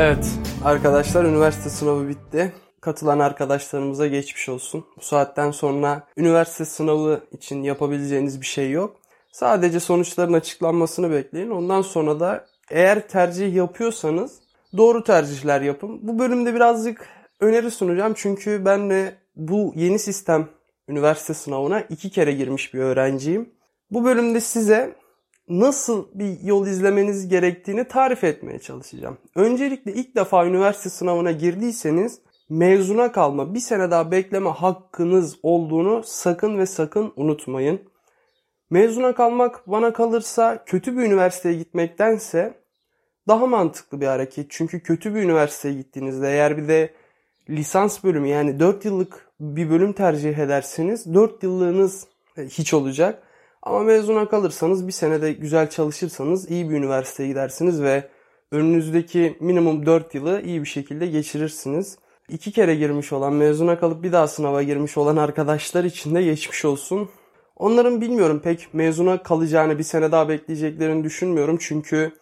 Evet arkadaşlar üniversite sınavı bitti. Katılan arkadaşlarımıza geçmiş olsun. Bu saatten sonra üniversite sınavı için yapabileceğiniz bir şey yok. Sadece sonuçların açıklanmasını bekleyin. Ondan sonra da eğer tercih yapıyorsanız doğru tercihler yapın. Bu bölümde birazcık öneri sunacağım. Çünkü ben de bu yeni sistem üniversite sınavına iki kere girmiş bir öğrenciyim. Bu bölümde size nasıl bir yol izlemeniz gerektiğini tarif etmeye çalışacağım. Öncelikle ilk defa üniversite sınavına girdiyseniz mezuna kalma, bir sene daha bekleme hakkınız olduğunu sakın ve sakın unutmayın. Mezuna kalmak bana kalırsa kötü bir üniversiteye gitmektense daha mantıklı bir hareket. Çünkü kötü bir üniversiteye gittiğinizde eğer bir de lisans bölümü yani 4 yıllık bir bölüm tercih ederseniz 4 yıllığınız hiç olacak. Ama mezuna kalırsanız bir senede güzel çalışırsanız iyi bir üniversiteye gidersiniz ve önünüzdeki minimum 4 yılı iyi bir şekilde geçirirsiniz. İki kere girmiş olan, mezuna kalıp bir daha sınava girmiş olan arkadaşlar için de geçmiş olsun. Onların bilmiyorum pek mezuna kalacağını bir sene daha bekleyeceklerini düşünmüyorum. Çünkü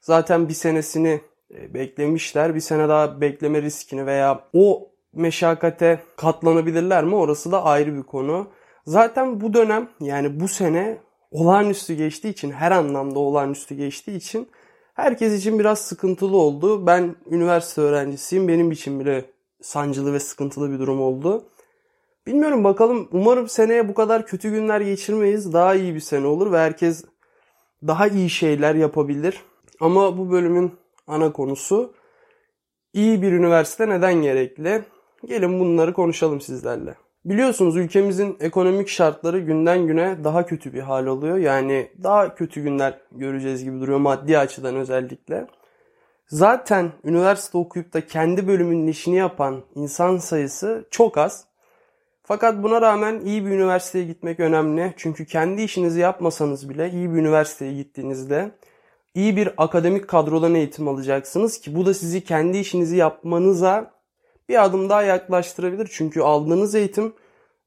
zaten bir senesini e, beklemişler. Bir sene daha bekleme riskini veya o meşakkate katlanabilirler mi orası da ayrı bir konu. Zaten bu dönem yani bu sene olağanüstü geçtiği için her anlamda olağanüstü geçtiği için herkes için biraz sıkıntılı oldu. Ben üniversite öğrencisiyim. Benim için bile sancılı ve sıkıntılı bir durum oldu. Bilmiyorum bakalım umarım seneye bu kadar kötü günler geçirmeyiz. Daha iyi bir sene olur ve herkes daha iyi şeyler yapabilir. Ama bu bölümün ana konusu iyi bir üniversite neden gerekli? Gelin bunları konuşalım sizlerle. Biliyorsunuz ülkemizin ekonomik şartları günden güne daha kötü bir hal oluyor. Yani daha kötü günler göreceğiz gibi duruyor maddi açıdan özellikle. Zaten üniversite okuyup da kendi bölümünün işini yapan insan sayısı çok az. Fakat buna rağmen iyi bir üniversiteye gitmek önemli. Çünkü kendi işinizi yapmasanız bile iyi bir üniversiteye gittiğinizde iyi bir akademik kadrodan eğitim alacaksınız ki bu da sizi kendi işinizi yapmanıza bir adım daha yaklaştırabilir. Çünkü aldığınız eğitim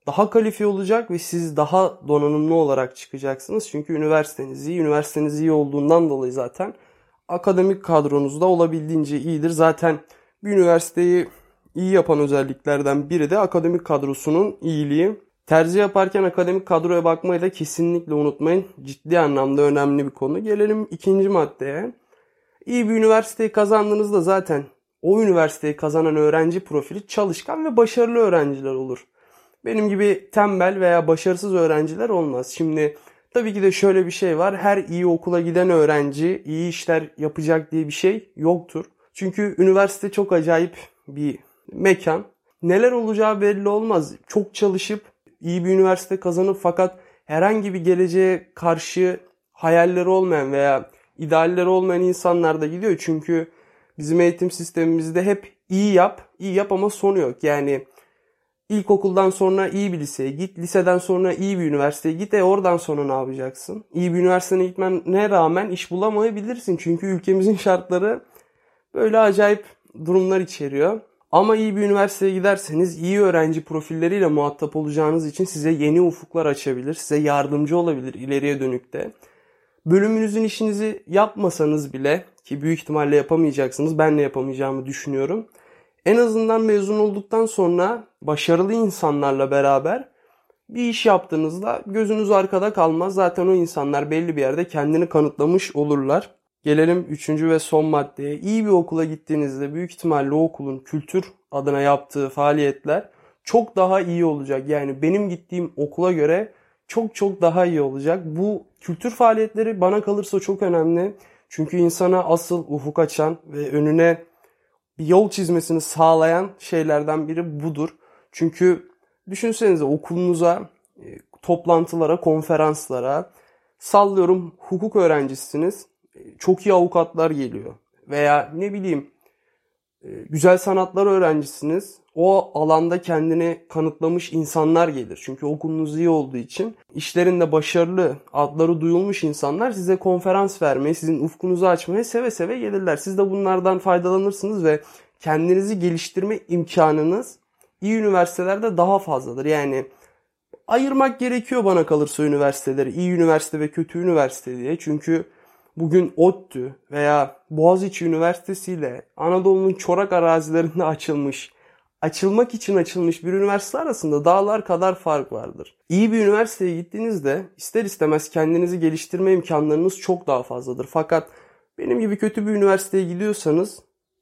daha kalifiye olacak ve siz daha donanımlı olarak çıkacaksınız. Çünkü üniversiteniz iyi, üniversiteniz iyi olduğundan dolayı zaten akademik kadronuz da olabildiğince iyidir. Zaten bir üniversiteyi iyi yapan özelliklerden biri de akademik kadrosunun iyiliği. Tercih yaparken akademik kadroya bakmayı da kesinlikle unutmayın. Ciddi anlamda önemli bir konu. Gelelim ikinci maddeye. İyi bir üniversiteyi kazandığınızda zaten o üniversiteyi kazanan öğrenci profili çalışkan ve başarılı öğrenciler olur. Benim gibi tembel veya başarısız öğrenciler olmaz. Şimdi tabii ki de şöyle bir şey var. Her iyi okula giden öğrenci iyi işler yapacak diye bir şey yoktur. Çünkü üniversite çok acayip bir mekan. Neler olacağı belli olmaz. Çok çalışıp iyi bir üniversite kazanıp fakat herhangi bir geleceğe karşı hayalleri olmayan veya idealleri olmayan insanlar da gidiyor. Çünkü bizim eğitim sistemimizde hep iyi yap, iyi yap ama sonu yok. Yani ilkokuldan sonra iyi bir liseye git, liseden sonra iyi bir üniversiteye git. E oradan sonra ne yapacaksın? İyi bir üniversiteye gitmene rağmen iş bulamayabilirsin. Çünkü ülkemizin şartları böyle acayip durumlar içeriyor. Ama iyi bir üniversiteye giderseniz iyi öğrenci profilleriyle muhatap olacağınız için size yeni ufuklar açabilir, size yardımcı olabilir ileriye dönükte. Bölümünüzün işinizi yapmasanız bile ki büyük ihtimalle yapamayacaksınız, ben de yapamayacağımı düşünüyorum. En azından mezun olduktan sonra başarılı insanlarla beraber bir iş yaptığınızda gözünüz arkada kalmaz. Zaten o insanlar belli bir yerde kendini kanıtlamış olurlar. Gelelim üçüncü ve son maddeye. İyi bir okula gittiğinizde büyük ihtimalle o okulun kültür adına yaptığı faaliyetler çok daha iyi olacak. Yani benim gittiğim okula göre çok çok daha iyi olacak. Bu kültür faaliyetleri bana kalırsa çok önemli. Çünkü insana asıl ufuk açan ve önüne bir yol çizmesini sağlayan şeylerden biri budur. Çünkü düşünsenize okulunuza, e, toplantılara, konferanslara sallıyorum hukuk öğrencisiniz çok iyi avukatlar geliyor. Veya ne bileyim e, güzel sanatlar öğrencisiniz. O alanda kendini kanıtlamış insanlar gelir. Çünkü okulunuz iyi olduğu için işlerinde başarılı, adları duyulmuş insanlar size konferans vermeye, sizin ufkunuzu açmaya seve seve gelirler. Siz de bunlardan faydalanırsınız ve kendinizi geliştirme imkanınız iyi üniversitelerde daha fazladır. Yani ayırmak gerekiyor bana kalırsa üniversiteleri. iyi üniversite ve kötü üniversite diye. Çünkü bugün ODTÜ veya Boğaziçi Üniversitesi ile Anadolu'nun çorak arazilerinde açılmış, açılmak için açılmış bir üniversite arasında dağlar kadar fark vardır. İyi bir üniversiteye gittiğinizde ister istemez kendinizi geliştirme imkanlarınız çok daha fazladır. Fakat benim gibi kötü bir üniversiteye gidiyorsanız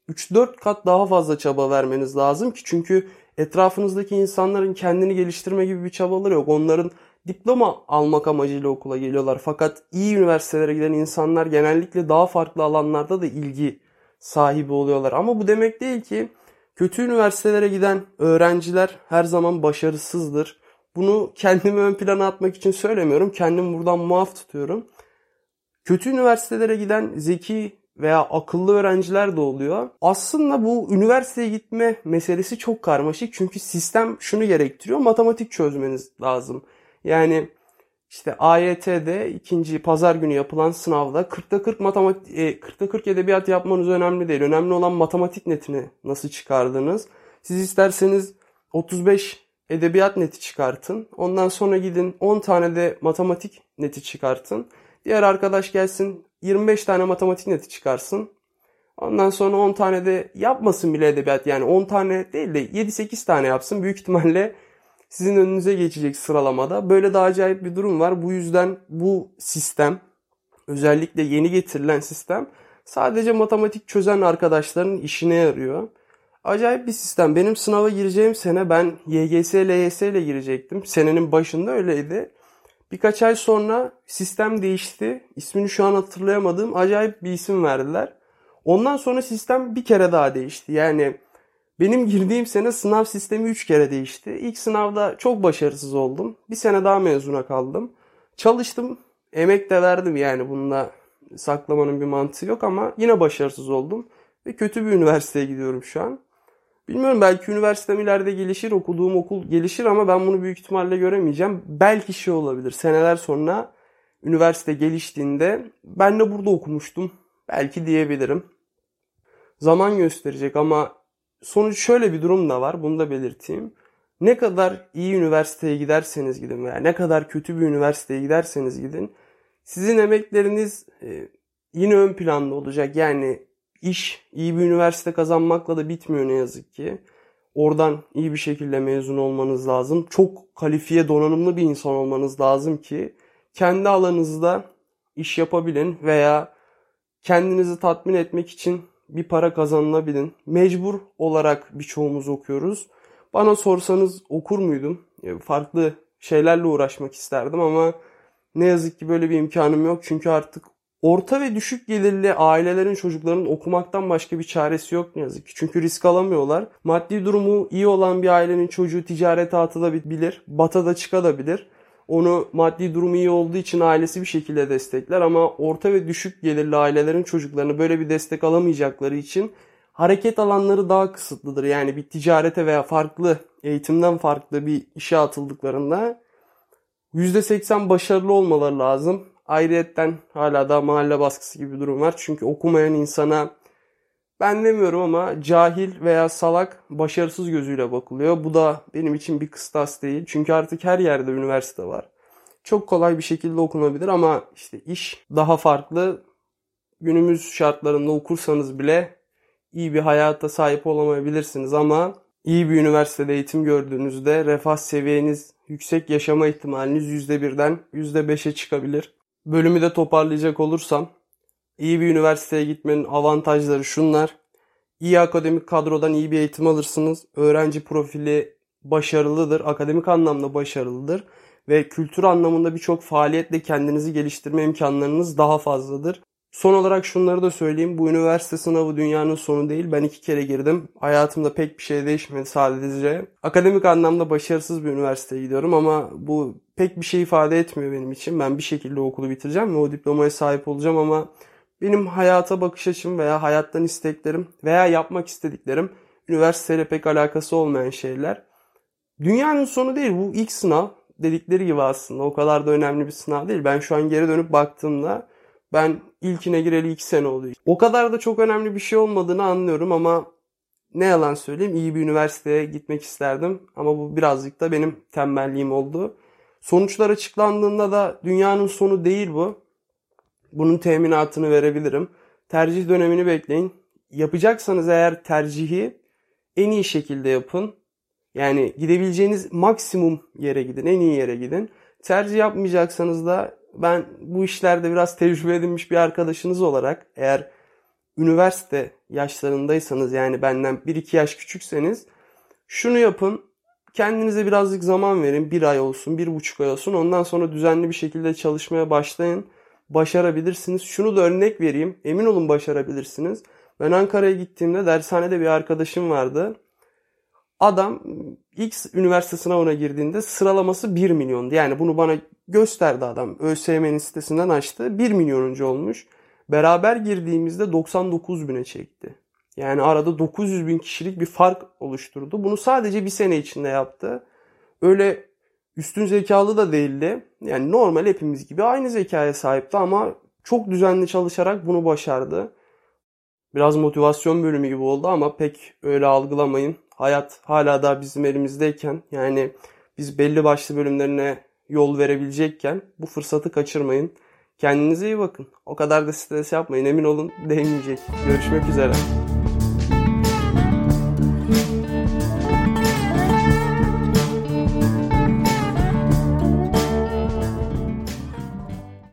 3-4 kat daha fazla çaba vermeniz lazım ki çünkü etrafınızdaki insanların kendini geliştirme gibi bir çabaları yok. Onların diploma almak amacıyla okula geliyorlar. Fakat iyi üniversitelere giden insanlar genellikle daha farklı alanlarda da ilgi sahibi oluyorlar. Ama bu demek değil ki kötü üniversitelere giden öğrenciler her zaman başarısızdır. Bunu kendimi ön plana atmak için söylemiyorum. Kendimi buradan muaf tutuyorum. Kötü üniversitelere giden zeki veya akıllı öğrenciler de oluyor. Aslında bu üniversiteye gitme meselesi çok karmaşık. Çünkü sistem şunu gerektiriyor. Matematik çözmeniz lazım. Yani işte AYT'de ikinci pazar günü yapılan sınavda 40'ta 40 matematik e, 40'ta 40 edebiyat yapmanız önemli değil. Önemli olan matematik netini nasıl çıkardınız. Siz isterseniz 35 edebiyat neti çıkartın. Ondan sonra gidin 10 tane de matematik neti çıkartın. Diğer arkadaş gelsin 25 tane matematik neti çıkarsın. Ondan sonra 10 tane de yapmasın bile edebiyat. Yani 10 tane değil de 7-8 tane yapsın. Büyük ihtimalle sizin önünüze geçecek sıralamada. Böyle de acayip bir durum var. Bu yüzden bu sistem özellikle yeni getirilen sistem sadece matematik çözen arkadaşların işine yarıyor. Acayip bir sistem. Benim sınava gireceğim sene ben YGS, LYS ile girecektim. Senenin başında öyleydi. Birkaç ay sonra sistem değişti. İsmini şu an hatırlayamadığım acayip bir isim verdiler. Ondan sonra sistem bir kere daha değişti. Yani benim girdiğim sene sınav sistemi 3 kere değişti. İlk sınavda çok başarısız oldum. Bir sene daha mezuna kaldım. Çalıştım. Emek de verdim yani bununla saklamanın bir mantığı yok ama yine başarısız oldum. Ve kötü bir üniversiteye gidiyorum şu an. Bilmiyorum belki üniversitem ileride gelişir, okuduğum okul gelişir ama ben bunu büyük ihtimalle göremeyeceğim. Belki şey olabilir. Seneler sonra üniversite geliştiğinde ben de burada okumuştum. Belki diyebilirim. Zaman gösterecek ama sonuç şöyle bir durum da var. Bunu da belirteyim. Ne kadar iyi üniversiteye giderseniz gidin veya ne kadar kötü bir üniversiteye giderseniz gidin sizin emekleriniz e, yine ön planda olacak. Yani iş iyi bir üniversite kazanmakla da bitmiyor ne yazık ki. Oradan iyi bir şekilde mezun olmanız lazım. Çok kalifiye, donanımlı bir insan olmanız lazım ki kendi alanınızda iş yapabilin veya kendinizi tatmin etmek için bir para kazanılabilin. Mecbur olarak birçoğumuz okuyoruz. Bana sorsanız okur muydum? Farklı şeylerle uğraşmak isterdim ama ne yazık ki böyle bir imkanım yok. Çünkü artık orta ve düşük gelirli ailelerin çocuklarının okumaktan başka bir çaresi yok ne yazık ki. Çünkü risk alamıyorlar. Maddi durumu iyi olan bir ailenin çocuğu ticarete atılabilir, batada çıkabilir. Onu maddi durumu iyi olduğu için ailesi bir şekilde destekler ama orta ve düşük gelirli ailelerin çocuklarını böyle bir destek alamayacakları için hareket alanları daha kısıtlıdır. Yani bir ticarete veya farklı eğitimden farklı bir işe atıldıklarında %80 başarılı olmaları lazım. Ayrıyetten hala da mahalle baskısı gibi bir durum var. Çünkü okumayan insana ben demiyorum ama cahil veya salak başarısız gözüyle bakılıyor. Bu da benim için bir kıstas değil. Çünkü artık her yerde üniversite var. Çok kolay bir şekilde okunabilir ama işte iş daha farklı. Günümüz şartlarında okursanız bile iyi bir hayata sahip olamayabilirsiniz ama iyi bir üniversitede eğitim gördüğünüzde refah seviyeniz yüksek yaşama ihtimaliniz %1'den %5'e çıkabilir. Bölümü de toparlayacak olursam iyi bir üniversiteye gitmenin avantajları şunlar. İyi akademik kadrodan iyi bir eğitim alırsınız. Öğrenci profili başarılıdır. Akademik anlamda başarılıdır. Ve kültür anlamında birçok faaliyetle kendinizi geliştirme imkanlarınız daha fazladır. Son olarak şunları da söyleyeyim. Bu üniversite sınavı dünyanın sonu değil. Ben iki kere girdim. Hayatımda pek bir şey değişmedi sadece. Akademik anlamda başarısız bir üniversiteye gidiyorum ama bu pek bir şey ifade etmiyor benim için. Ben bir şekilde okulu bitireceğim ve o diplomaya sahip olacağım ama benim hayata bakış açım veya hayattan isteklerim veya yapmak istediklerim üniversiteyle pek alakası olmayan şeyler. Dünyanın sonu değil bu ilk sınav dedikleri gibi aslında o kadar da önemli bir sınav değil. Ben şu an geri dönüp baktığımda ben ilkine gireli iki sene oldu. O kadar da çok önemli bir şey olmadığını anlıyorum ama ne yalan söyleyeyim iyi bir üniversiteye gitmek isterdim. Ama bu birazcık da benim tembelliğim oldu. Sonuçlar açıklandığında da dünyanın sonu değil bu. Bunun teminatını verebilirim. Tercih dönemini bekleyin. Yapacaksanız eğer tercihi en iyi şekilde yapın. Yani gidebileceğiniz maksimum yere gidin, en iyi yere gidin. Tercih yapmayacaksanız da ben bu işlerde biraz tecrübe edinmiş bir arkadaşınız olarak eğer üniversite yaşlarındaysanız yani benden 1-2 yaş küçükseniz şunu yapın. Kendinize birazcık zaman verin. Bir ay olsun, bir buçuk ay olsun. Ondan sonra düzenli bir şekilde çalışmaya başlayın. Başarabilirsiniz. Şunu da örnek vereyim. Emin olun başarabilirsiniz. Ben Ankara'ya gittiğimde dershanede bir arkadaşım vardı. Adam ilk üniversite sınavına girdiğinde sıralaması 1 milyondu. Yani bunu bana gösterdi adam. ÖSYM'nin sitesinden açtı. 1 milyonuncu olmuş. Beraber girdiğimizde 99 bine çekti. Yani arada 900 bin kişilik bir fark oluşturdu. Bunu sadece bir sene içinde yaptı. Öyle üstün zekalı da değildi. Yani normal hepimiz gibi aynı zekaya sahipti ama çok düzenli çalışarak bunu başardı. Biraz motivasyon bölümü gibi oldu ama pek öyle algılamayın. Hayat hala da bizim elimizdeyken yani biz belli başlı bölümlerine yol verebilecekken bu fırsatı kaçırmayın. Kendinize iyi bakın. O kadar da stres yapmayın. Emin olun değmeyecek. Görüşmek üzere.